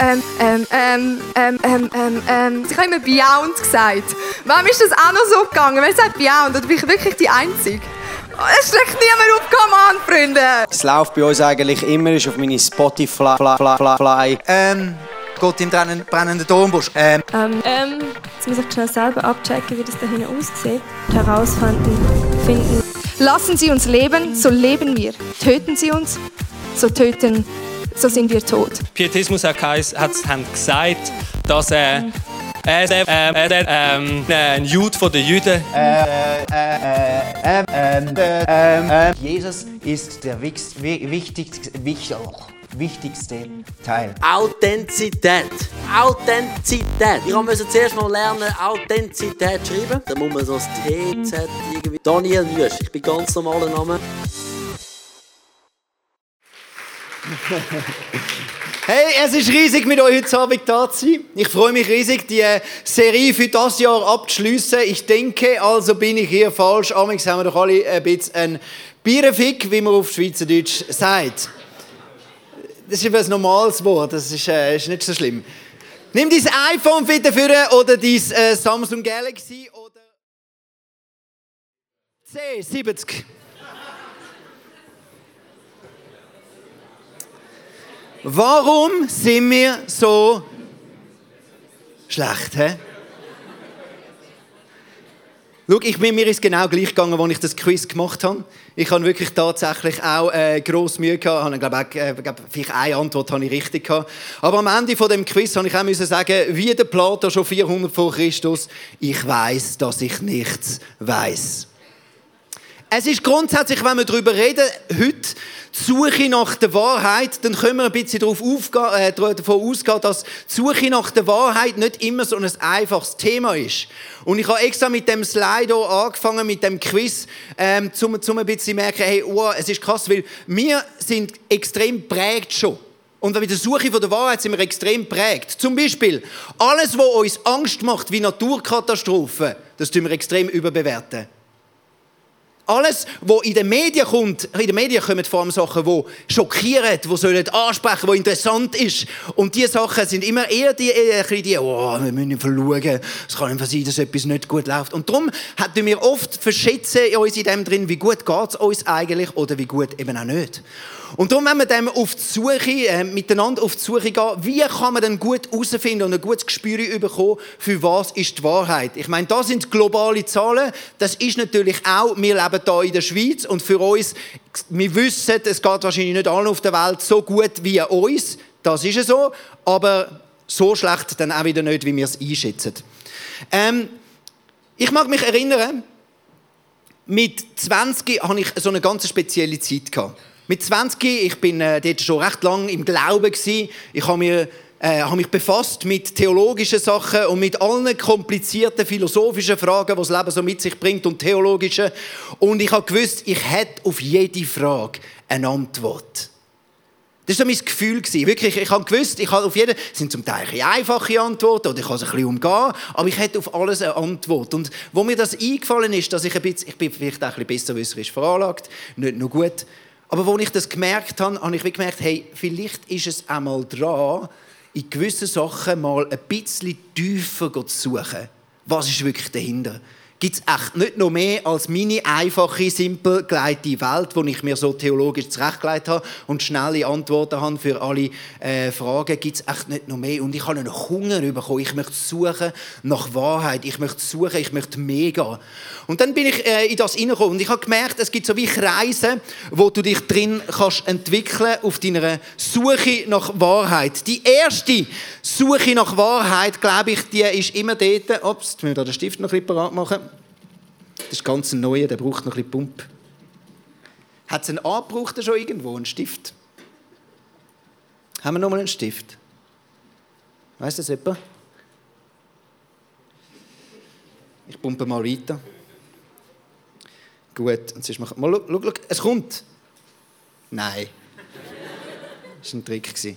Ähm, ähm, ähm, ähm, ähm, ähm, ähm, ich habe immer Beyond gesagt. Warum ist das auch noch so gegangen? Wer sagt Beyond? Oder bin ich wirklich die Einzige? Oh, es schlägt niemand auf, come on, Freunde! Es läuft bei uns eigentlich immer ist auf meine Spotify. Fly, fly, fly, fly. Ähm, Gott im brennenden, brennenden Dornbusch. Ähm, Ähm, ähm, jetzt muss ich schnell selber abchecken, wie das da hinten aussieht. Herausfinden, finden. Lassen Sie uns leben, so leben wir. Töten Sie uns, so töten, so sind wir tot. Pietismus hat, gesagt, dass er äh, äh, äh, ähm, äh, ein Jude von den Juden Jesus ist der wichtigste, wichtig, wichtigste Teil. Authentizität. Authentizität. Ich musste zuerst mal lernen, Authentizität schreiben. Da muss man so das TZ irgendwie. Daniel Nüsch. Ich bin ganz normaler Name. Hey, es ist riesig, mit euch heute Abend da zu sein. Ich freue mich riesig, die äh, Serie für das Jahr abzuschliessen. Ich denke, also bin ich hier falsch. Amigs haben wir doch alle ein bisschen einen Bierenfick, wie man auf Schweizerdeutsch sagt. Das ist ein normales Wort, das ist, äh, ist nicht so schlimm. Nimm dein iPhone bitte für oder dein äh, Samsung Galaxy oder C70. Warum sind wir so schlecht, hä? Schau, ich, mir mir ist genau gleich gegangen, als ich das Quiz gemacht habe. Ich habe wirklich tatsächlich auch äh, grosse Mühe gehabt. Ich glaube, äh, vielleicht eine Antwort habe ich richtig gehabt. Aber am Ende von dem Quiz habe ich auch sagen, wie der Plato schon 400 vor Christus, ich weiß, dass ich nichts weiß. Es ist grundsätzlich, wenn wir darüber reden, heute die Suche nach der Wahrheit, dann können wir ein bisschen darauf äh, davon ausgehen, dass die Suche nach der Wahrheit nicht immer so ein einfaches Thema ist. Und ich habe extra mit dem Slide hier angefangen, mit dem Quiz, ähm, um, um ein bisschen zu merken, hey, oh, es ist krass, weil wir sind extrem prägt schon. Und bei der Suche von der Wahrheit sind wir extrem prägt. Zum Beispiel, alles, was uns Angst macht, wie Naturkatastrophen, das tun wir extrem überbewerten. Alles, was in den Medien kommt, in den Medien kommen vor allem Sachen, die schockieren, die sollen ansprechen, die interessant ist. Und diese Sachen sind immer eher die, eher die oh, wir müssen schauen, es kann einfach sein, dass etwas nicht gut läuft. Und darum hatten wir oft verschätzen uns in dem drin, wie gut geht es uns eigentlich oder wie gut eben auch nicht. Und darum, wenn wir dann auf die Suche, äh, miteinander auf die Suche gehen, wie kann man dann gut herausfinden und ein gutes Gespür bekommen, für was ist die Wahrheit? Ich meine, da sind globale Zahlen. Das ist natürlich auch, wir leben hier in der Schweiz und für uns, wir wissen, es geht wahrscheinlich nicht allen auf der Welt so gut wie uns. Das ist es so. Aber so schlecht dann auch wieder nicht, wie wir es einschätzen. Ähm, ich mag mich erinnern, mit 20 hatte ich so eine ganz spezielle Zeit. Gehabt. Mit 20, ich bin äh, dort schon recht lange im Glauben gewesen. Ich habe mir äh, habe mich befasst mit theologischen Sachen und mit allen komplizierten philosophischen Fragen, die das Leben so mit sich bringt und theologischen. Und ich habe gewusst, ich hätte auf jede Frage eine Antwort. Das war so mein Gefühl. Wirklich, ich habe gewusst, ich habe auf jede, es sind zum Teil einfache Antworten oder ich kann es ein bisschen umgehen, aber ich hätte auf alles eine Antwort. Und wo mir das eingefallen ist, dass ich ein bisschen, ich bin vielleicht auch ein bisschen besserwisserisch veranlagt, nicht nur gut, aber wo ich das gemerkt habe, habe ich gemerkt, hey, vielleicht ist es einmal dran, in gewissen Sachen mal ein bisschen tiefer zu suchen. Was ist wirklich dahinter? Gibt es echt nicht noch mehr als meine einfache, simpel geleitete Welt, wo ich mir so theologisch zurechtgelegt habe und schnelle Antworten habe für alle äh, Fragen? Gibt es echt nicht noch mehr? Und ich habe einen Hunger bekommen. Ich möchte suchen nach Wahrheit. Ich möchte suchen, ich möchte gehen. Und dann bin ich äh, in das hineingekommen und ich habe gemerkt, es gibt so wie Kreise, wo du dich drin kannst entwickeln auf deiner Suche nach Wahrheit. Die erste Suche nach Wahrheit, glaube ich, die ist immer dort. Ups, jetzt müssen wir den Stift noch ein bisschen parat machen. Das ist ganz ein der braucht noch ein bisschen Pump. Hat es einen angebrauchten schon irgendwo, einen Stift? Haben wir noch mal einen Stift? Weißt das jemand? Ich pumpe mal weiter. Gut, und sonst machen mal, schau, schau, es kommt. Nein. Das war ein Trick. Ein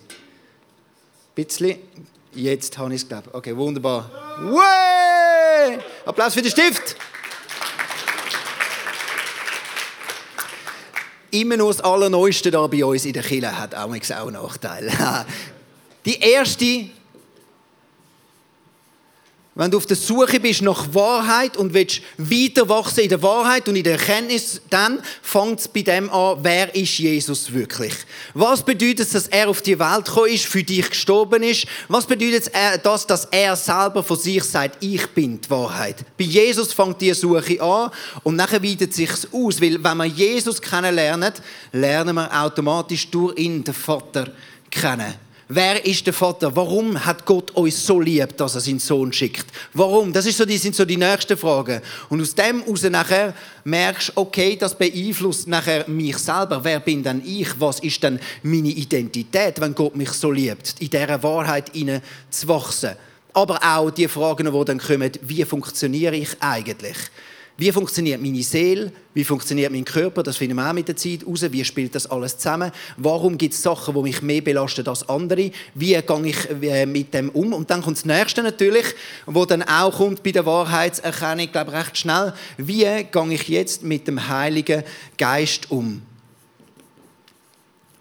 bisschen. Jetzt habe ich es, glaube. Okay, wunderbar. Applaus für den Stift! Immer nur das Allerneueste da bei uns in der Kirche hat auch auch Nachteile. Die erste, wenn du auf der Suche bist nach Wahrheit und willst weiter wachsen in der Wahrheit und in der Erkenntnis, dann fängt es bei dem an, wer ist Jesus wirklich? Was bedeutet es, dass er auf die Welt gekommen ist, für dich gestorben ist? Was bedeutet es, das, dass er selber von sich sagt, ich bin die Wahrheit? Bei Jesus fängt die Suche an und nachher weitet sich aus, weil wenn wir Jesus kennenlernen, lernen wir automatisch durch ihn den Vater kennen. Wer ist der Vater? Warum hat Gott uns so lieb, dass er seinen Sohn schickt? Warum? Das ist so, die sind so die nächsten Fragen. Und aus dem heraus nachher merkst okay, das beeinflusst nachher mich selber. Wer bin denn ich? Was ist denn meine Identität, wenn Gott mich so liebt? In dieser Wahrheit zu wachsen. Aber auch die Fragen, die dann kommen, wie funktioniere ich eigentlich? Wie funktioniert meine Seele? Wie funktioniert mein Körper? Das finden wir auch mit der Zeit raus. Wie spielt das alles zusammen? Warum gibt es Sachen, die mich mehr belasten als andere? Wie gehe ich äh, mit dem um? Und dann kommt das Nächste natürlich, wo dann auch kommt bei der Wahrheitserkennung, ich glaube recht schnell. Wie gehe ich jetzt mit dem Heiligen Geist um?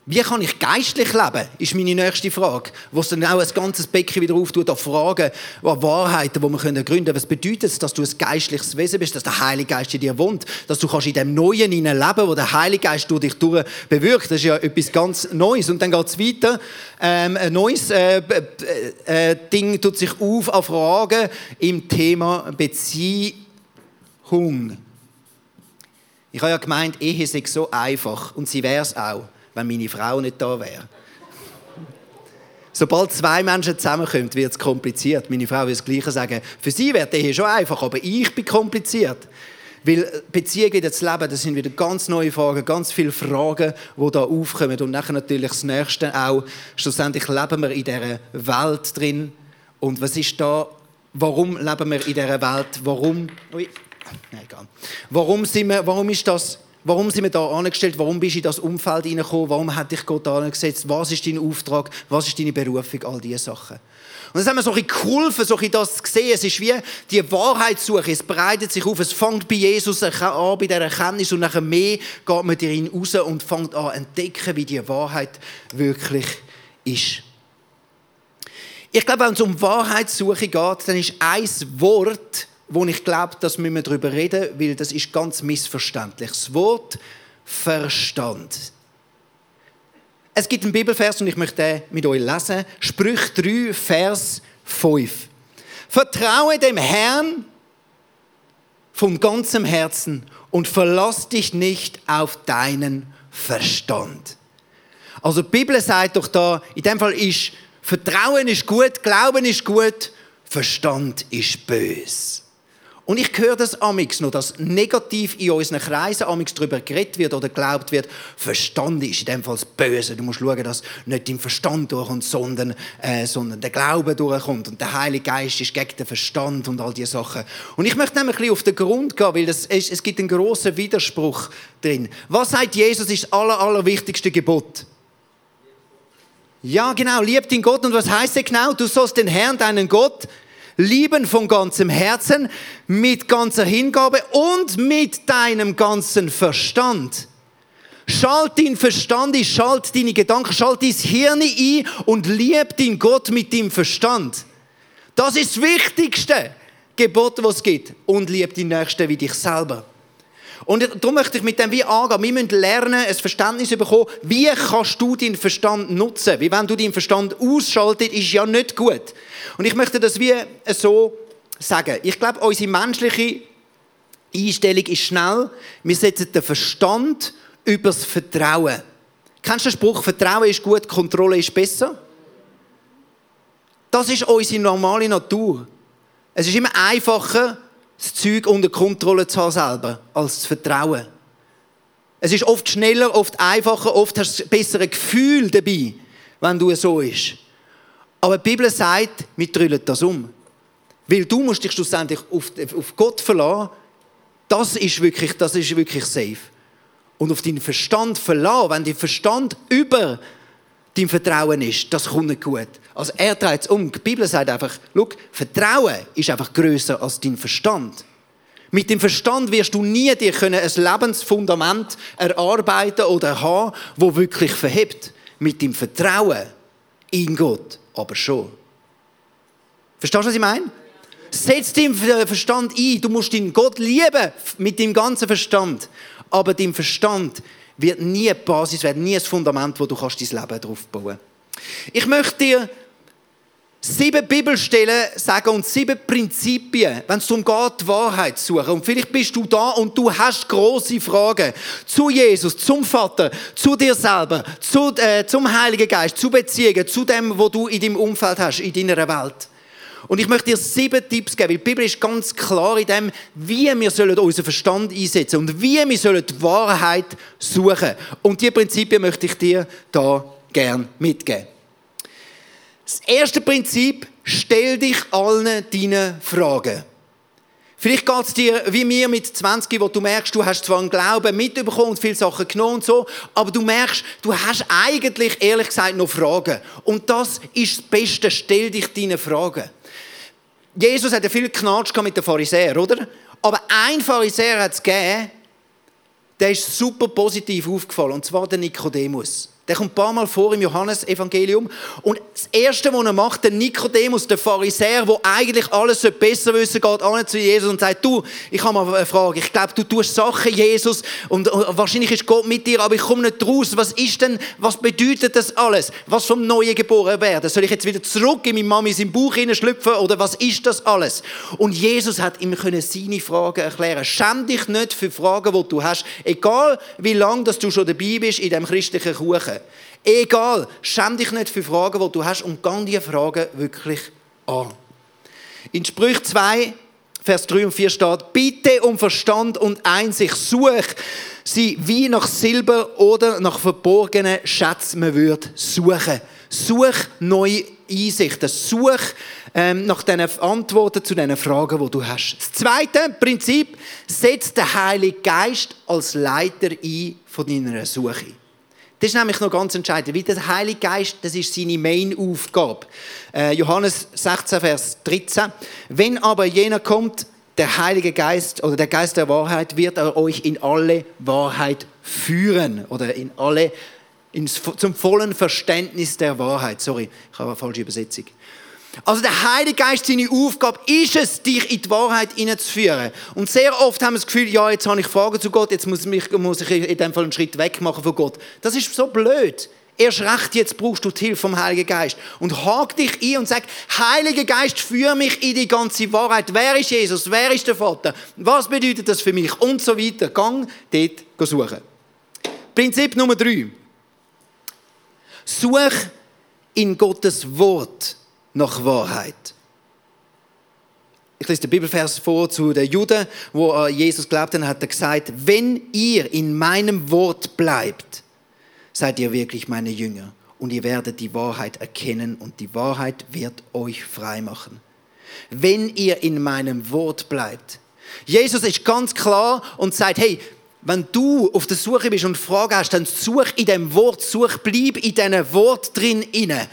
Wie kann ich geistlich leben, ist meine nächste Frage. Wo es dann auch ein ganzes Becken wieder auftut an Fragen, an Wahrheiten, die wir gründen können. Was bedeutet es, dass du ein geistliches Wesen bist, dass der Heilige Geist in dir wohnt, dass du kannst in dem Neuen leben wo der Heilige Geist durch dich durch bewirkt. Das ist ja etwas ganz Neues. Und dann geht es weiter. Ähm, ein neues äh, äh, äh, Ding tut sich auf an Fragen im Thema Beziehung. Ich habe ja gemeint, Ehe sei so einfach und sie wäre es auch wenn meine Frau nicht da wäre. Sobald zwei Menschen zusammenkommen, wird es kompliziert. Meine Frau will das Gleiche sagen. Für sie das hier schon einfach, aber ich bin kompliziert. Weil Beziehungen in das Leben, das sind wieder ganz neue Fragen, ganz viele Fragen, die da aufkommen. Und nachher natürlich das Nächste auch, schlussendlich leben wir in dieser Welt drin. Und was ist da, warum leben wir in dieser Welt? Warum, ui, nein, egal. Warum, sind wir, warum ist das Warum sind wir da angestellt? Warum bist du in das Umfeld hineingekommen? Warum hat dich Gott angesetzt? Was ist dein Auftrag? Was ist deine Berufung? All diese Sachen. Und das haben wir so ein geholfen, so ein das zu sehen. Es ist wie die Wahrheitssuche. Es breitet sich auf. Es fängt bei Jesus an, bei der Erkenntnis und nachher mehr geht man darin raus und fängt an entdecken, wie die Wahrheit wirklich ist. Ich glaube, wenn es um Wahrheitssuche geht, dann ist ein Wort, wo ich glaube, dass wir darüber reden, weil das ist ganz missverständlich. Das Wort Verstand. Es gibt einen Bibelvers und ich möchte den mit euch lesen. Sprüch 3, Vers 5. Vertraue dem Herrn von ganzem Herzen und verlass dich nicht auf deinen Verstand. Also die Bibel sagt doch da, in dem Fall ist Vertrauen ist gut, Glauben ist gut, Verstand ist böse. Und ich höre das amix noch, dass negativ in unseren Kreisen amix darüber geredet wird oder glaubt wird, Verstand ist in dem Fall das Böse. Du musst schauen, dass nicht dein Verstand durchkommt, sondern, äh, sondern der Glaube durchkommt. Und der Heilige Geist ist gegen den Verstand und all diese Sachen. Und ich möchte nämlich ein bisschen auf den Grund gehen, weil das ist, es gibt einen großen Widerspruch drin. Was sagt Jesus ist das aller, allerwichtigste Gebot? Ja, genau, lieb den Gott. Und was heißt es genau? Du sollst den Herrn, deinen Gott, lieben von ganzem Herzen, mit ganzer Hingabe und mit deinem ganzen Verstand. Schalt deinen Verstand ein, schalt deine Gedanken, schalt dein Hirn ein und lieb den Gott mit dem Verstand. Das ist das Wichtigste Gebot, was es gibt. Und lieb den Nächsten wie dich selber. Und darum möchte ich mit dem wie angehen. Wir müssen lernen, ein Verständnis bekommen, wie kannst du deinen Verstand nutzen. Wie wenn du deinen Verstand ausschaltest, ist ja nicht gut. Und ich möchte das wie so sagen. Ich glaube, unsere menschliche Einstellung ist schnell. Wir setzen den Verstand über das Vertrauen. Kennst du den Spruch, Vertrauen ist gut, Kontrolle ist besser? Das ist unsere normale Natur. Es ist immer einfacher, das Zeug unter Kontrolle zu haben selber, als zu vertrauen. Es ist oft schneller, oft einfacher, oft hast du ein besseres Gefühl dabei, wenn du so bist. Aber die Bibel sagt, wir drüllen das um. Weil du musst dich schlussendlich auf, auf Gott verlassen. Das ist wirklich, das ist wirklich safe. Und auf deinen Verstand verlassen, wenn dein Verstand über dein Vertrauen ist, das kommt nicht gut. Also er dreht es um. Die Bibel sagt einfach, schau, Vertrauen ist einfach größer als dein Verstand. Mit dem Verstand wirst du nie dir können ein Lebensfundament erarbeiten oder haben, wo wirklich verhebt. Mit dem Vertrauen in Gott aber schon. Verstehst du, was ich meine? Setz deinen Verstand ein. Du musst den Gott lieben mit deinem ganzen Verstand. Aber dein Verstand wird nie eine Basis werden, nie ein Fundament, wo du kannst dein Leben darauf bauen Ich möchte dir sieben Bibelstellen sagen und sieben Prinzipien, wenn es darum geht, Wahrheit zu suchen. Und vielleicht bist du da und du hast große Fragen zu Jesus, zum Vater, zu dir selber, zu, äh, zum Heiligen Geist, zu Beziehungen, zu dem, was du in deinem Umfeld hast, in deiner Welt. Und ich möchte dir sieben Tipps geben, weil die Bibel ist ganz klar in dem, wie wir unseren Verstand einsetzen sollen und wie wir die Wahrheit suchen sollen. Und diese Prinzipien möchte ich dir da gerne mitgeben. Das erste Prinzip, stell dich allen deinen Fragen. Vielleicht geht es dir wie mir mit 20, wo du merkst, du hast zwar einen Glauben mitbekommen und viele Sachen genommen und so, aber du merkst, du hast eigentlich, ehrlich gesagt, noch Fragen. Und das ist das Beste, stell dich deine Fragen. Jesus hat ja viel Knatsch mit den Pharisäern, oder? Aber ein Pharisäer hat es gegeben, der ist super positiv aufgefallen, und zwar der Nikodemus. Der kommt ein paar Mal vor im Johannesevangelium. Und das Erste, was er macht, der Nikodemus, der Pharisäer, der eigentlich alles besser wissen geht an zu Jesus und sagt, du, ich habe mal eine Frage. Ich glaube, du tust Sachen, Jesus, und wahrscheinlich ist Gott mit dir, aber ich komme nicht raus. Was ist denn, was bedeutet das alles? Was vom Neuen geboren werden? Soll ich jetzt wieder zurück in meine Mami in Bauch schlüpfen oder was ist das alles? Und Jesus hat ihm können seine Fragen erklären. Schäm dich nicht für Fragen, die du hast. Egal, wie lange du schon dabei bist in dem christlichen Kuchen. Egal, schäm dich nicht für Fragen, die du hast und gang diese Fragen wirklich an. In Sprüch 2, Vers 3 und 4 steht, bitte um Verstand und Einsicht, such sie wie nach Silber oder nach verborgenen Schätzen man würde suchen. Such neue Einsichten, such ähm, nach den Antworten zu den Fragen, die du hast. Das zweite Prinzip, setz den Heiligen Geist als Leiter ein von deiner Suche. Das ist nämlich noch ganz entscheidend, weil der Heilige Geist, das ist seine Main-Aufgabe. Äh, Johannes 16, Vers 13. Wenn aber jener kommt, der Heilige Geist oder der Geist der Wahrheit, wird er euch in alle Wahrheit führen oder in alle, ins, zum vollen Verständnis der Wahrheit. Sorry, ich habe eine falsche Übersetzung. Also der Heilige Geist, seine Aufgabe ist es, dich in die Wahrheit hineinzuführen. Und sehr oft haben wir das Gefühl, ja, jetzt habe ich Fragen zu Gott, jetzt muss, mich, muss ich in dem Fall einen Schritt weg machen von Gott. Das ist so blöd. Erst recht jetzt brauchst du die Hilfe vom Heiligen Geist. Und hake dich ein und sag, Heiliger Geist, führe mich in die ganze Wahrheit. Wer ist Jesus? Wer ist der Vater? Was bedeutet das für mich? Und so weiter. Gang dort suchen. Prinzip Nummer drei. Such in Gottes Wort nach Wahrheit. Ich lese den Bibelvers vor zu den Juden, wo an Jesus glaubten, hat er gesagt, wenn ihr in meinem Wort bleibt, seid ihr wirklich meine Jünger und ihr werdet die Wahrheit erkennen und die Wahrheit wird euch frei machen. Wenn ihr in meinem Wort bleibt. Jesus ist ganz klar und sagt, hey, wenn du auf der Suche bist und Fragen hast, dann such in dem Wort, such, bleib in diesem Wort drin inne.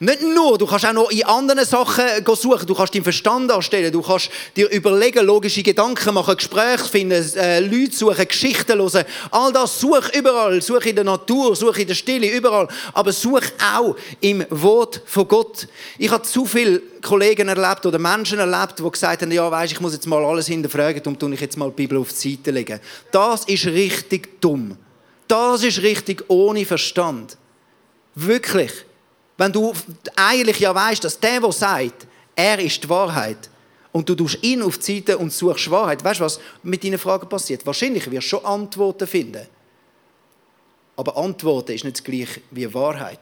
Nicht nur, du kannst auch noch in anderen Sachen suchen. Du kannst deinen Verstand anstellen, du kannst dir überlegen, logische Gedanken machen, Gespräche finden, äh, Leute suchen, Geschichten hören. All das such überall. Such in der Natur, such in der Stille, überall. Aber such auch im Wort von Gott. Ich habe zu viele Kollegen erlebt oder Menschen erlebt, die gesagt haben, ja, weisst, ich muss jetzt mal alles hinterfragen, darum tue ich jetzt mal die Bibel auf die Seite legen. Das ist richtig dumm. Das ist richtig ohne Verstand. Wirklich. Wenn du eigentlich ja weißt, dass der, der sagt, er ist die Wahrheit, und du tust ihn auf die Seite und suchst Wahrheit, weißt du, was mit deinen Fragen passiert? Wahrscheinlich wirst du schon Antworten finden. Aber Antworten ist nicht das gleiche wie Wahrheit.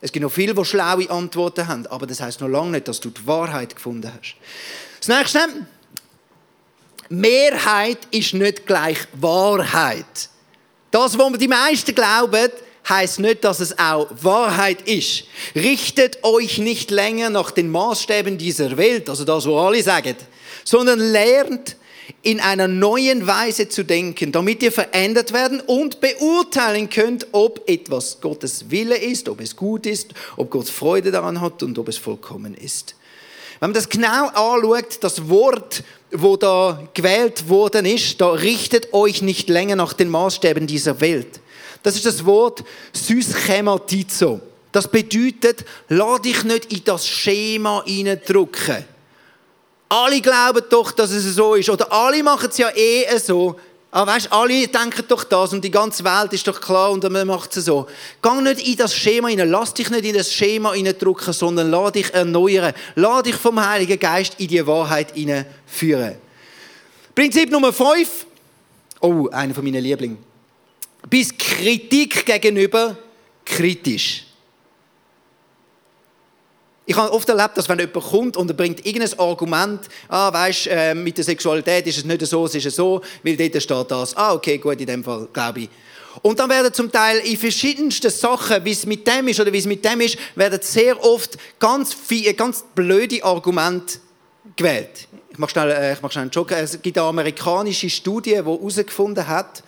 Es gibt noch viele, die schlaue Antworten haben, aber das heißt noch lange nicht, dass du die Wahrheit gefunden hast. Das nächste. Mehrheit ist nicht gleich Wahrheit. Das, was die meisten glauben, heißt nicht, dass es auch Wahrheit ist. Richtet euch nicht länger nach den Maßstäben dieser Welt, also das, was alle sagen, sondern lernt in einer neuen Weise zu denken, damit ihr verändert werden und beurteilen könnt, ob etwas Gottes Wille ist, ob es gut ist, ob Gott Freude daran hat und ob es vollkommen ist. Wenn man das genau anschaut, das Wort, wo da gewählt worden ist, da richtet euch nicht länger nach den Maßstäben dieser Welt. Das ist das Wort Syschematizo. Das bedeutet, lass dich nicht in das Schema hineindrücken. Alle glauben doch, dass es so ist. Oder alle machen es ja eh so. Aber weißt, alle denken doch das und die ganze Welt ist doch klar und man macht es so. Geh nicht in das Schema hinein, lass dich nicht in das Schema hineindrücken, sondern lass dich erneuern. Lass dich vom Heiligen Geist in die Wahrheit hineinführen. Prinzip Nummer 5. Oh, einer von meinen Lieblingen. Bis Kritik gegenüber kritisch. Ich habe oft erlebt, dass wenn jemand kommt und er bringt irgendein Argument, ah, weißt, äh, mit der Sexualität ist es nicht so, es ist so, weil dort steht das. Ah, okay, gut, in dem Fall, glaube ich. Und dann werden zum Teil in verschiedensten Sachen, wie es mit dem ist oder wie es mit dem ist, werden sehr oft ganz, viele, ganz blöde Argumente gewählt. Ich mache schnell, äh, ich mache schnell einen Joke. Es gibt eine amerikanische Studie, die herausgefunden hat,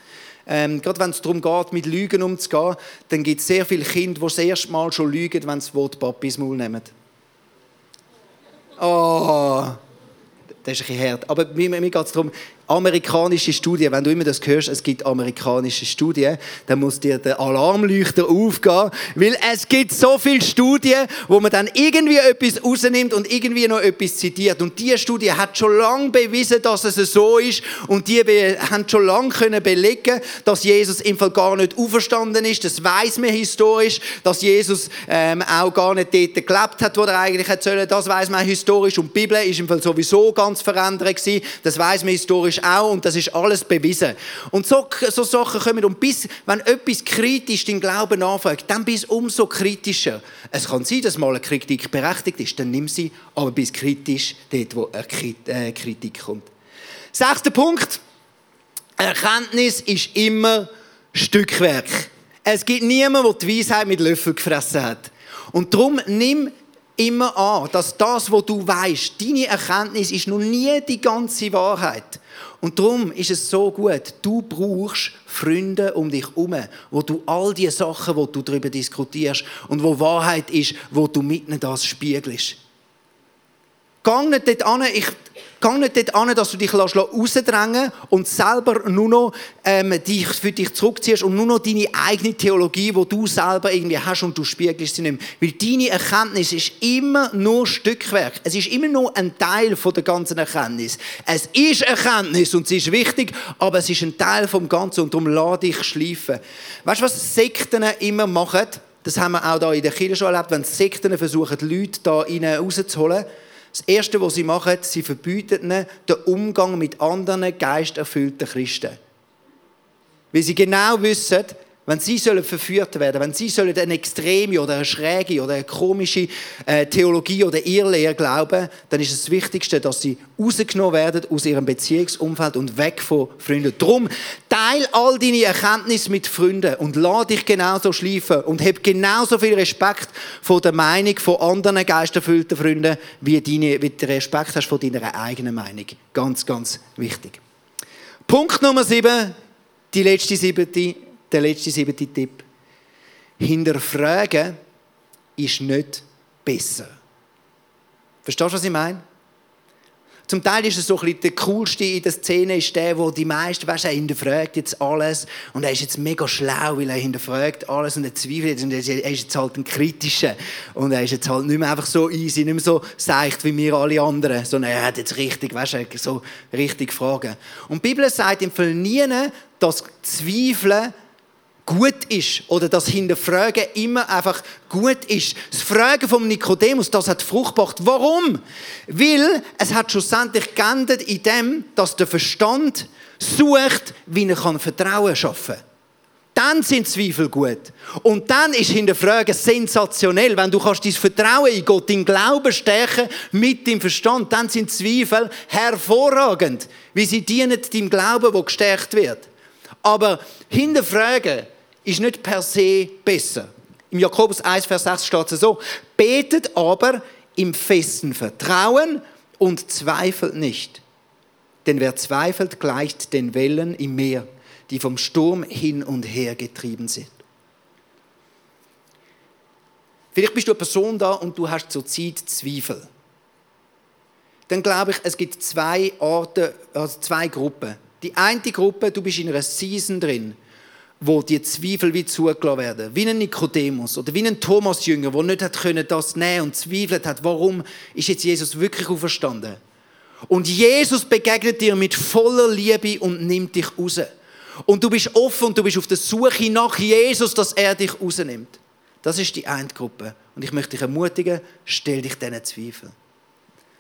ähm, gerade wenn es darum geht, mit Lügen umzugehen, dann gibt es sehr viele Kinder, die das erste Mal schon lügen, wenn sie Wort Maul nehmen. Oh, das ist ein bisschen hart. Aber mir, mir geht es darum, amerikanische Studien, wenn du immer das hörst, es gibt amerikanische Studien, dann muss dir der Alarmleuchter aufgehen, weil es gibt so viele Studien, wo man dann irgendwie etwas rausnimmt und irgendwie noch etwas zitiert. Und diese Studie hat schon lange bewiesen, dass es so ist und die haben schon lange können belegen, dass Jesus im Fall gar nicht auferstanden ist. Das weiß man historisch, dass Jesus ähm, auch gar nicht dort gelebt hat, wo er eigentlich hätte sollen. Das weiß man historisch und die Bibel ist im Fall sowieso ganz verändert gewesen. Das weiß man historisch ist auch und das ist alles bewiesen. Und so, so Sachen kommen und bis, wenn etwas kritisch den Glauben anfragt, dann bis umso kritischer. Es kann sein, dass mal eine Kritik berechtigt ist, dann nimm sie, aber bis kritisch dort, wo eine äh, Kritik kommt. Sechster Punkt. Erkenntnis ist immer Stückwerk. Es gibt niemanden, der die Weisheit mit Löffel gefressen hat. Und darum nimm immer an, dass das, was du weißt, deine Erkenntnis ist noch nie die ganze Wahrheit. Und darum ist es so gut, du brauchst Freunde um dich herum, wo du all die Sachen, wo du darüber diskutierst und wo Wahrheit ist, wo du mitten das spiegelst. Geh nicht dort an, ich Geh nicht dort an, dass du dich rausdrängen und selber nur noch ähm, dich für dich zurückziehst und nur noch deine eigene Theologie, die du selber irgendwie hast und du spiegelst sie nicht mehr. Weil deine Erkenntnis ist immer nur Stückwerk. Es ist immer nur ein Teil von der ganzen Erkenntnis. Es ist Erkenntnis und sie ist wichtig, aber es ist ein Teil vom Ganzen und darum lass dich schleifen. Weißt du, was Sekten immer machen? Das haben wir auch da in der Kirche schon erlebt, wenn Sekten versuchen, Leute da rauszuholen das Erste, was sie machen, sie verbieten den Umgang mit anderen geisterfüllten Christen. Weil sie genau wissen, wenn sie sollen verführt werden, wenn sie sollen eine extreme oder eine schräge oder eine komische äh, Theologie oder Irrlehre glauben, dann ist das Wichtigste, dass sie rausgenommen werden aus ihrem Beziehungsumfeld und weg von Freunden. Drum teil all deine Erkenntnisse mit Freunden und lass dich genauso schleifen und hab genauso viel Respekt vor der Meinung von anderen geisterfüllten Freunden, wie, deine, wie du Respekt hast vor deiner eigenen Meinung. Ganz, ganz wichtig. Punkt Nummer sieben, die letzte siebte der letzte siebte Tipp. Hinterfragen ist nicht besser. Verstehst du, was ich meine? Zum Teil ist es so ein bisschen der coolste in der Szene ist der, wo die meisten, weißt, er hinterfragt jetzt alles und er ist jetzt mega schlau, weil er hinterfragt alles und er zweifelt und er ist jetzt halt ein kritischer und er ist jetzt halt nicht mehr einfach so easy, nicht mehr so seicht wie wir alle anderen, sondern er hat jetzt richtig, weißt, so richtig Fragen. Und die Bibel sagt im Fall nie, dass Zweifeln gut ist oder das Hinterfragen immer einfach gut ist. Das Fragen vom Nikodemus, das hat Frucht gebracht. Warum? Weil es hat schlussendlich geendet in dem, dass der Verstand sucht, wie er kann Vertrauen schaffen kann. Dann sind Zweifel gut. Und dann ist Hinterfragen sensationell. Wenn du kannst dein Vertrauen in Gott, dein Glauben stärken mit dem Verstand, dann sind Zweifel hervorragend, wie sie dienen deinem Glauben, wo gestärkt wird. Aber hinterfragen ist nicht per se besser. Im Jakobus 1, Vers 6 steht es so: Betet aber im festen Vertrauen und zweifelt nicht. Denn wer zweifelt, gleicht den Wellen im Meer, die vom Sturm hin und her getrieben sind. Vielleicht bist du eine Person da und du hast zurzeit Zweifel. Dann glaube ich, es gibt zwei Arten, also zwei Gruppen. Die eine Gruppe, du bist in einer Season drin wo die Zweifel wie zugelassen werden. Wie ein Nikodemus oder wie ein Thomas-Jünger, der nicht hat können das nehmen und zweifelt hat, warum ist jetzt Jesus wirklich auferstanden? Und Jesus begegnet dir mit voller Liebe und nimmt dich raus. Und du bist offen und du bist auf der Suche nach Jesus, dass er dich rausnimmt. Das ist die eine Gruppe. Und ich möchte dich ermutigen, stell dich diesen Zweifel.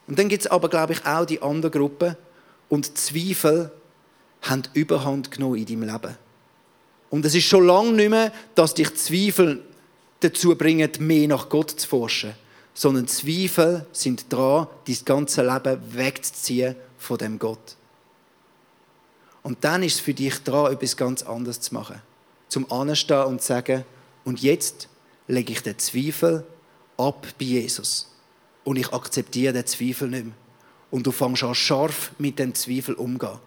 Und dann gibt es aber, glaube ich, auch die andere Gruppe. Und Zweifel haben Überhand genommen in deinem Leben. Und es ist schon lange nicht mehr, dass dich Zweifel dazu bringen, mehr nach Gott zu forschen. Sondern Zweifel sind dran, dein ganze Leben wegzuziehen von dem Gott. Und dann ist es für dich dran, etwas ganz anderes zu machen. Zum Anstehen und zu sagen, und jetzt lege ich den Zweifel ab bei Jesus. Und ich akzeptiere den Zweifel nicht mehr. Und du fängst an, scharf mit dem Zweifel umzugehen.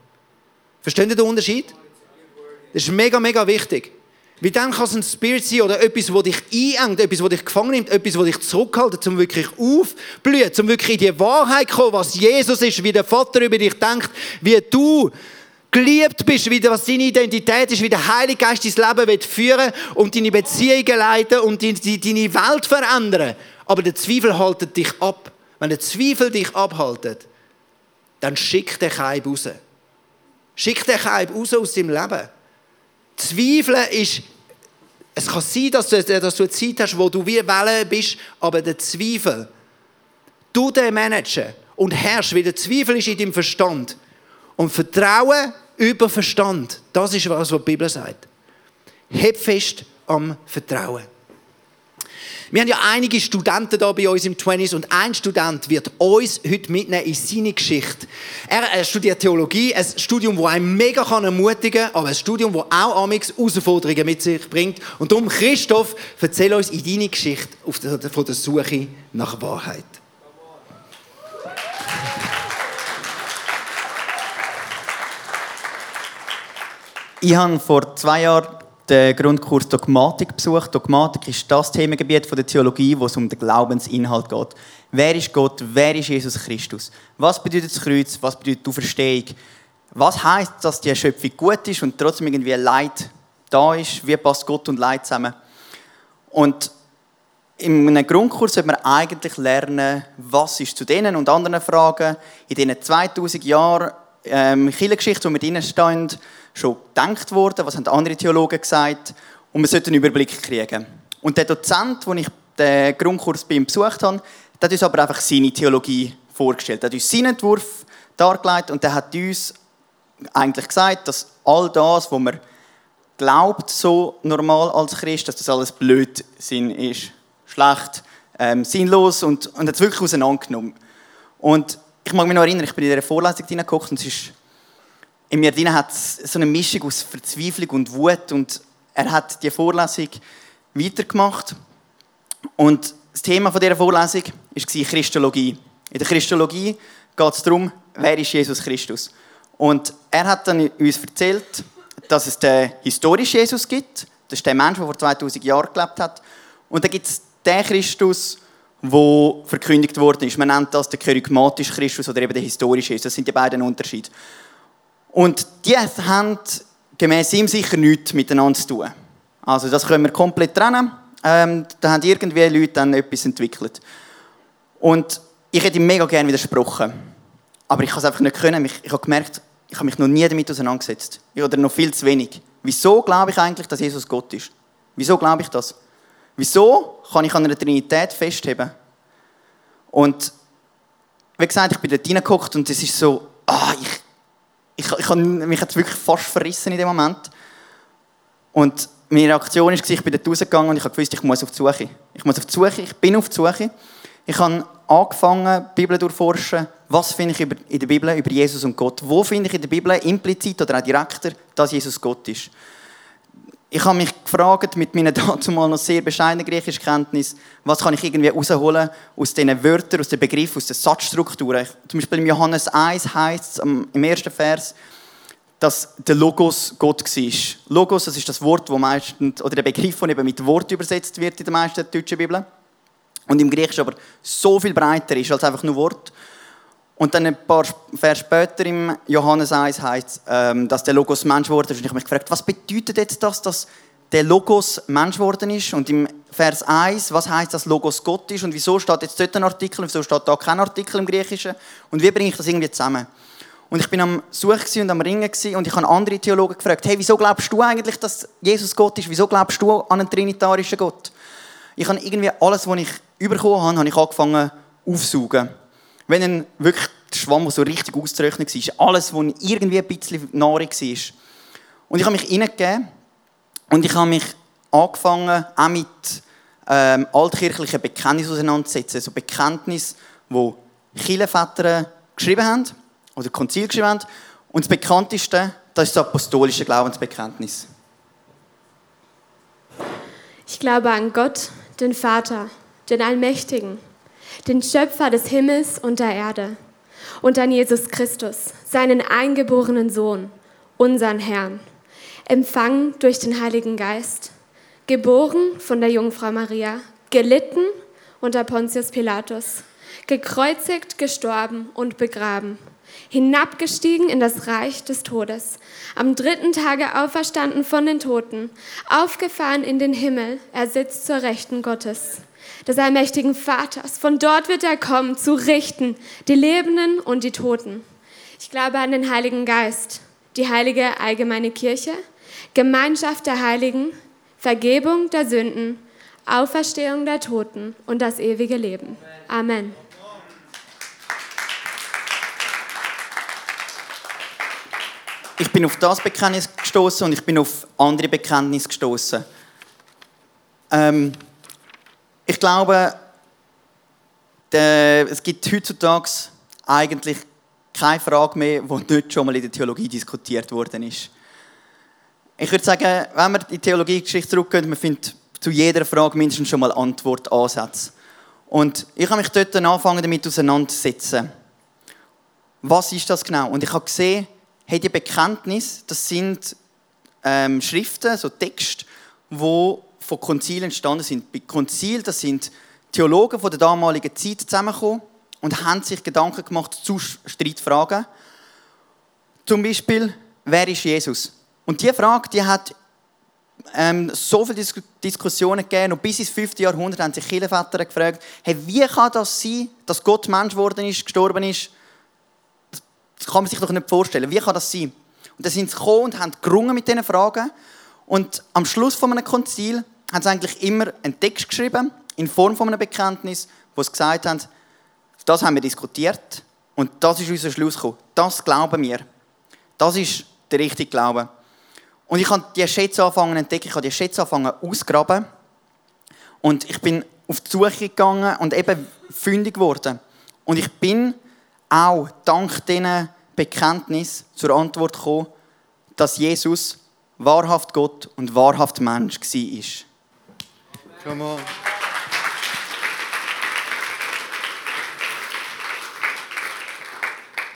Versteht ihr den Unterschied? Das ist mega, mega wichtig. Wie dann kann es ein Spirit sein oder etwas, das dich einengt, etwas, das dich gefangen nimmt, etwas, das dich zurückhält, um wirklich aufblühen, um wirklich in die Wahrheit zu kommen, was Jesus ist, wie der Vater über dich denkt, wie du geliebt bist, wie was deine Identität ist, wie der Heilige Geist dein Leben wird führen und deine Beziehungen leiten und deine Welt verändern. Aber der Zweifel haltet dich ab. Wenn der Zweifel dich abhaltet, dann schick den Keib raus. Schick den Keib raus aus deinem Leben. Zweifeln ist, es kann sein, dass du, dass du eine Zeit hast, wo du wie Wellen bist, aber der Zweifel, du den managen und herrsch, weil der Zweifel ist in deinem Verstand. Und Vertrauen über Verstand, das ist was, was die Bibel sagt. Heb fest am Vertrauen. Wir haben ja einige Studenten da bei uns im 20s und ein Student wird uns heute mitnehmen in seine Geschichte. Er studiert Theologie, ein Studium, das einen mega ermutigen kann, aber ein Studium, das auch amix Herausforderungen mit sich bringt. Und darum, Christoph, erzähl uns in deine Geschichte von der Suche nach Wahrheit. Ich habe vor zwei Jahren den Grundkurs Dogmatik besucht. Dogmatik ist das Themengebiet der Theologie, wo es um den Glaubensinhalt geht. Wer ist Gott? Wer ist Jesus Christus? Was bedeutet das Kreuz? Was bedeutet die Verstehung? Was heißt, dass die Erschöpfung gut ist und trotzdem irgendwie Leid da ist? Wie passt Gott und Leid zusammen? Und in einem Grundkurs sollte man eigentlich lernen, was ist zu denen und anderen Fragen in diesen 2000 Jahren ähm, Kirchengeschichte, wo wir drinnen stehen, schon gedacht worden, was haben andere Theologen gesagt und man sollte einen Überblick kriegen. Und der Dozent, den ich den Grundkurs bei ihm besucht habe, der hat uns aber einfach seine Theologie vorgestellt. Er hat uns seinen Entwurf dargelegt und der hat uns eigentlich gesagt, dass all das, was man glaubt, so normal als Christ, dass das alles Blödsinn ist. Schlecht, ähm, sinnlos und, und hat es wirklich auseinandergenommen. Und ich mag mich noch erinnern, ich bin in dieser Vorlesung hineingeguckt und es ist in mir drin hat so eine Mischung aus Verzweiflung und Wut und er hat die Vorlesung weitergemacht und das Thema dieser Vorlesung war Christologie. In der Christologie geht es darum, wer ist Jesus Christus. Und er hat dann uns erzählt, dass es den historischen Jesus gibt. Das ist der Mensch, der vor 2000 Jahren gelebt hat. Und dann gibt es den Christus, der verkündigt worden ist. Man nennt das den charismatischen Christus oder eben den historischen Jesus. Das sind die beiden Unterschiede. Und die haben gemäß ihm sicher nichts miteinander zu tun. Also das können wir komplett trennen. Ähm, da haben irgendwie Leute dann etwas entwickelt. Und ich hätte ihm mega gerne widersprochen. Aber ich habe es einfach nicht können. Ich habe gemerkt, ich habe mich noch nie damit auseinandergesetzt. Oder noch viel zu wenig. Wieso glaube ich eigentlich, dass Jesus Gott ist? Wieso glaube ich das? Wieso kann ich an einer Trinität festheben? Und wie gesagt, ich bin dort reingeguckt und es ist so, ah, ich, ich, ich, mich es wirklich fast verrissen in dem Moment. Und meine Reaktion war, ich bin dort rausgegangen und ich gewusst, ich muss auf die Suche. Ich muss auf die Suche, ich bin auf die Suche. Ich habe angefangen, die Bibel durchforschen. Was finde ich in der Bibel über Jesus und Gott? Wo finde ich in der Bibel implizit oder auch direkter, dass Jesus Gott ist? Ich habe mich gefragt, mit meiner dazumal noch sehr bescheidenen griechischen Kenntnis, was kann ich irgendwie rausholen aus diesen Wörtern, aus den Begriffen, aus den Satzstrukturen. Zum Beispiel im Johannes 1 heißt es im ersten Vers, dass der Logos Gott war. Logos, das ist das Wort, wo meistens, oder der Begriff, der eben mit Wort übersetzt wird in der meisten deutschen Bibeln. Und im Griechischen aber so viel breiter ist als einfach nur Wort. Und dann ein paar Vers später im Johannes 1 heißt ähm, dass der Logos Mensch wurde. Und ich habe mich gefragt, was bedeutet jetzt das, dass der Logos Mensch geworden ist? Und im Vers 1, was heißt, dass Logos Gott ist? Und wieso steht jetzt dort ein Artikel und wieso steht da kein Artikel im Griechischen? Und wie bringe ich das irgendwie zusammen? Und ich bin am Suchen und am Ringen und ich habe andere Theologen gefragt, hey, wieso glaubst du eigentlich, dass Jesus Gott ist? Wieso glaubst du an einen trinitarischen Gott? Ich habe irgendwie alles, was ich bekommen habe, habe ich angefangen aufzusaugen wenn ein wirklich der Schwamm, so richtig auszurechnen war, alles, was irgendwie ein bisschen Nahrung war. Und ich habe mich hineingegeben und ich habe mich angefangen, auch mit ähm, altkirchlichen Bekenntnissen auseinanderzusetzen. So Bekenntnisse, die Kirchenväter geschrieben haben oder Konzil geschrieben haben. Und das bekannteste, das ist das apostolische Glaubensbekenntnis. Ich glaube an Gott, den Vater, den Allmächtigen den Schöpfer des Himmels und der Erde, und an Jesus Christus, seinen eingeborenen Sohn, unseren Herrn, empfangen durch den Heiligen Geist, geboren von der Jungfrau Maria, gelitten unter Pontius Pilatus, gekreuzigt, gestorben und begraben, hinabgestiegen in das Reich des Todes, am dritten Tage auferstanden von den Toten, aufgefahren in den Himmel, er sitzt zur Rechten Gottes des allmächtigen Vaters. Von dort wird er kommen, zu richten, die Lebenden und die Toten. Ich glaube an den Heiligen Geist, die heilige allgemeine Kirche, Gemeinschaft der Heiligen, Vergebung der Sünden, Auferstehung der Toten und das ewige Leben. Amen. Ich bin auf das Bekenntnis gestoßen und ich bin auf andere Bekenntnisse gestoßen. Ähm, ich glaube, es gibt heutzutage eigentlich keine Frage mehr, die nicht schon mal in der Theologie diskutiert worden ist. Ich würde sagen, wenn wir in die Theologiegeschichte zurückgehen, man findet zu jeder Frage mindestens schon mal Antwortansätze. Und ich habe mich dort angefangen damit auseinanderzusetzen. Was ist das genau? Und ich habe gesehen, hey, die Bekenntnis, das sind ähm, Schriften, so Texte, wo von Konzilen entstanden sind. Bei Konzil, das sind Theologen von der damaligen Zeit zusammengekommen und haben sich Gedanken gemacht zu Streitfragen. Zum Beispiel, wer ist Jesus? Und diese Frage, die hat ähm, so viele Dis Diskussionen gegeben und bis ins 5. Jahrhundert haben sich Kirchenväter gefragt, hey, wie kann das sein, dass Gott Mensch geworden ist, gestorben ist? Das kann man sich doch nicht vorstellen. Wie kann das sein? Und dann sind sie gekommen und haben gerungen mit diesen Fragen. Und am Schluss von einem Konzil haben sie eigentlich immer einen Text geschrieben, in Form von einem Bekenntnis, wo sie gesagt haben, das haben wir diskutiert und das ist unser Schluss gekommen. Das glauben wir. Das ist der richtige Glaube. Und ich habe die Schätze angefangen zu entdecken, ich habe die Schätze angefangen auszugraben und ich bin auf die Suche gegangen und eben fündig geworden. Und ich bin auch dank diesen Bekenntnis zur Antwort gekommen, dass Jesus wahrhaft Gott und wahrhaft Mensch war. Come on.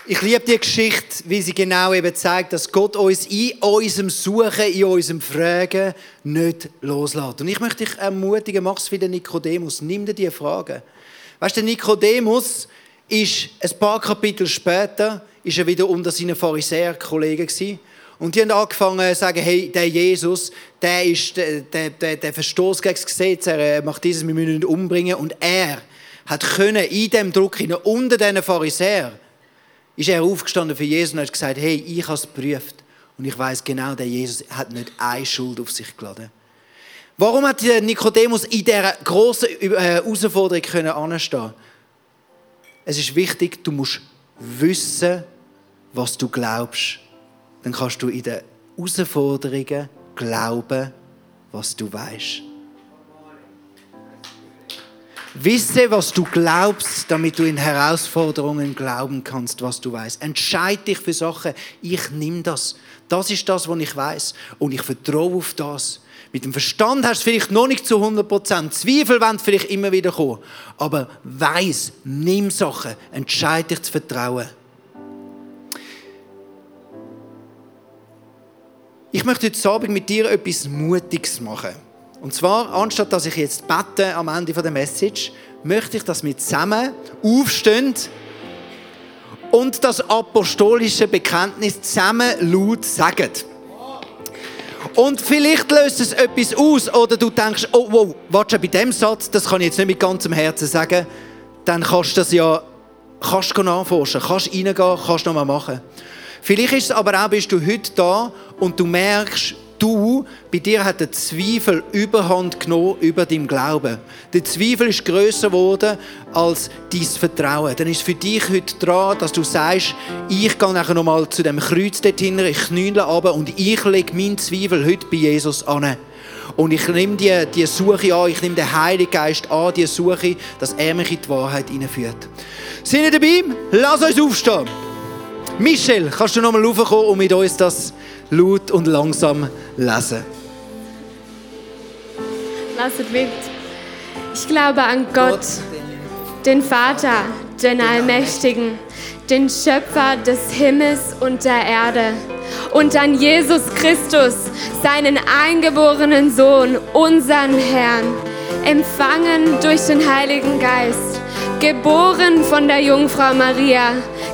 Ich liebe die Geschichte, wie sie genau eben zeigt, dass Gott uns in unserem Suchen, in unserem Fragen nicht loslässt. Und ich möchte dich ermutigen, mach es wie der Nikodemus, nimm dir diese Fragen. Weißt du, der Nikodemus ist ein paar Kapitel später ist er wieder unter seinen Pharisäer-Kollegen und die haben angefangen zu sagen, hey, der Jesus, der ist der, der, der, Verstoß gegen das Gesetz, er macht dieses, wir müssen ihn umbringen. Und er hat können in dem Druck, unter diesen Pharisäern, ist er aufgestanden für Jesus und hat gesagt, hey, ich habe es geprüft. Und ich weiß genau, der Jesus hat nicht eine Schuld auf sich geladen. Warum hat Nikodemus in dieser grossen äh, Herausforderung können anstehen? Es ist wichtig, du musst wissen, was du glaubst dann kannst du in den Herausforderungen glauben, was du weißt. Wisse, was du glaubst, damit du in Herausforderungen glauben kannst, was du weißt. Entscheid dich für Sachen. Ich nehme das. Das ist das, was ich weiß, und ich vertraue auf das. Mit dem Verstand hast du vielleicht noch nicht zu 100%. Zweifel werden vielleicht immer wieder kommen. Aber weiß, nimm Sachen. Entscheid dich zu vertrauen. Ich möchte heute Abend mit dir etwas Mutiges machen. Und zwar, anstatt dass ich jetzt bete am Ende der Message, möchte ich, dass wir zusammen aufstehen und das apostolische Bekenntnis zusammen laut sagen. Und vielleicht löst es etwas aus oder du denkst, oh wow, warte bei dem Satz, das kann ich jetzt nicht mit ganzem Herzen sagen, dann kannst du das ja kannst du nachforschen, kannst reingehen, kannst nochmal machen. Vielleicht ist es aber auch, bist du heute da und du merkst, du, bei dir hat der Zweifel Überhand genommen über deinem Glauben. Der Zweifel ist größer geworden als dein Vertrauen. Dann ist es für dich heute dran, dass du sagst, ich gehe nachher nochmal zu dem Kreuz dort hinten, ich knülle ab und ich lege meinen Zweifel heute bei Jesus an. Und ich nehme die, die Suche an, ich nehme den Heiligen Geist an, die Suche, dass er mich in die Wahrheit hineinführt. Sind ihr dabei? Lass uns aufstehen. Michel, kannst du nochmal raufkommen und mit uns das laut und langsam lesen? Lasset mit. Ich glaube an Gott, den Vater, den Allmächtigen, den Schöpfer des Himmels und der Erde und an Jesus Christus, seinen eingeborenen Sohn, unseren Herrn, empfangen durch den Heiligen Geist, geboren von der Jungfrau Maria,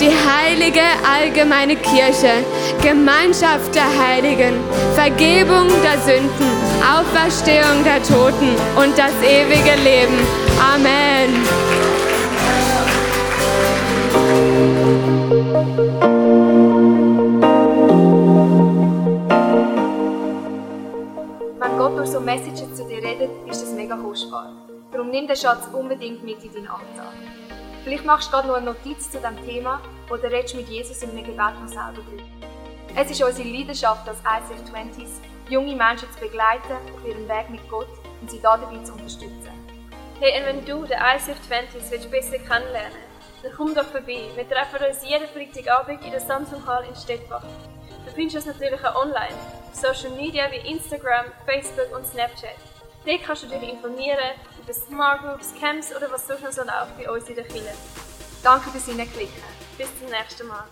die heilige allgemeine Kirche, Gemeinschaft der Heiligen, Vergebung der Sünden, Auferstehung der Toten und das ewige Leben. Amen. Wenn Gott durch so Messages zu dir redet, ist das mega kostbar. Darum nimm den Schatz unbedingt mit in deinen Alltag. Vielleicht machst du gerade noch eine Notiz zu diesem Thema oder redest mit Jesus in einem Gebet noch selber drüber. Es ist unsere Leidenschaft als ICF 20s, junge Menschen zu begleiten auf ihrem Weg mit Gott und sie dabei zu unterstützen. Hey, und wenn du den ICF 20s willst besser kennenlernen dann komm doch vorbei. Wir treffen uns jeden Freitagabend in der Samsung Hall in Stettbach. Du findest uns natürlich auch online, auf Social Media wie Instagram, Facebook und Snapchat. Dort kannst du dich informieren über Smart Groups, Camps oder was sonst noch so bei uns in der Kirche. Danke fürs Hineinklicken. Bis zum nächsten Mal.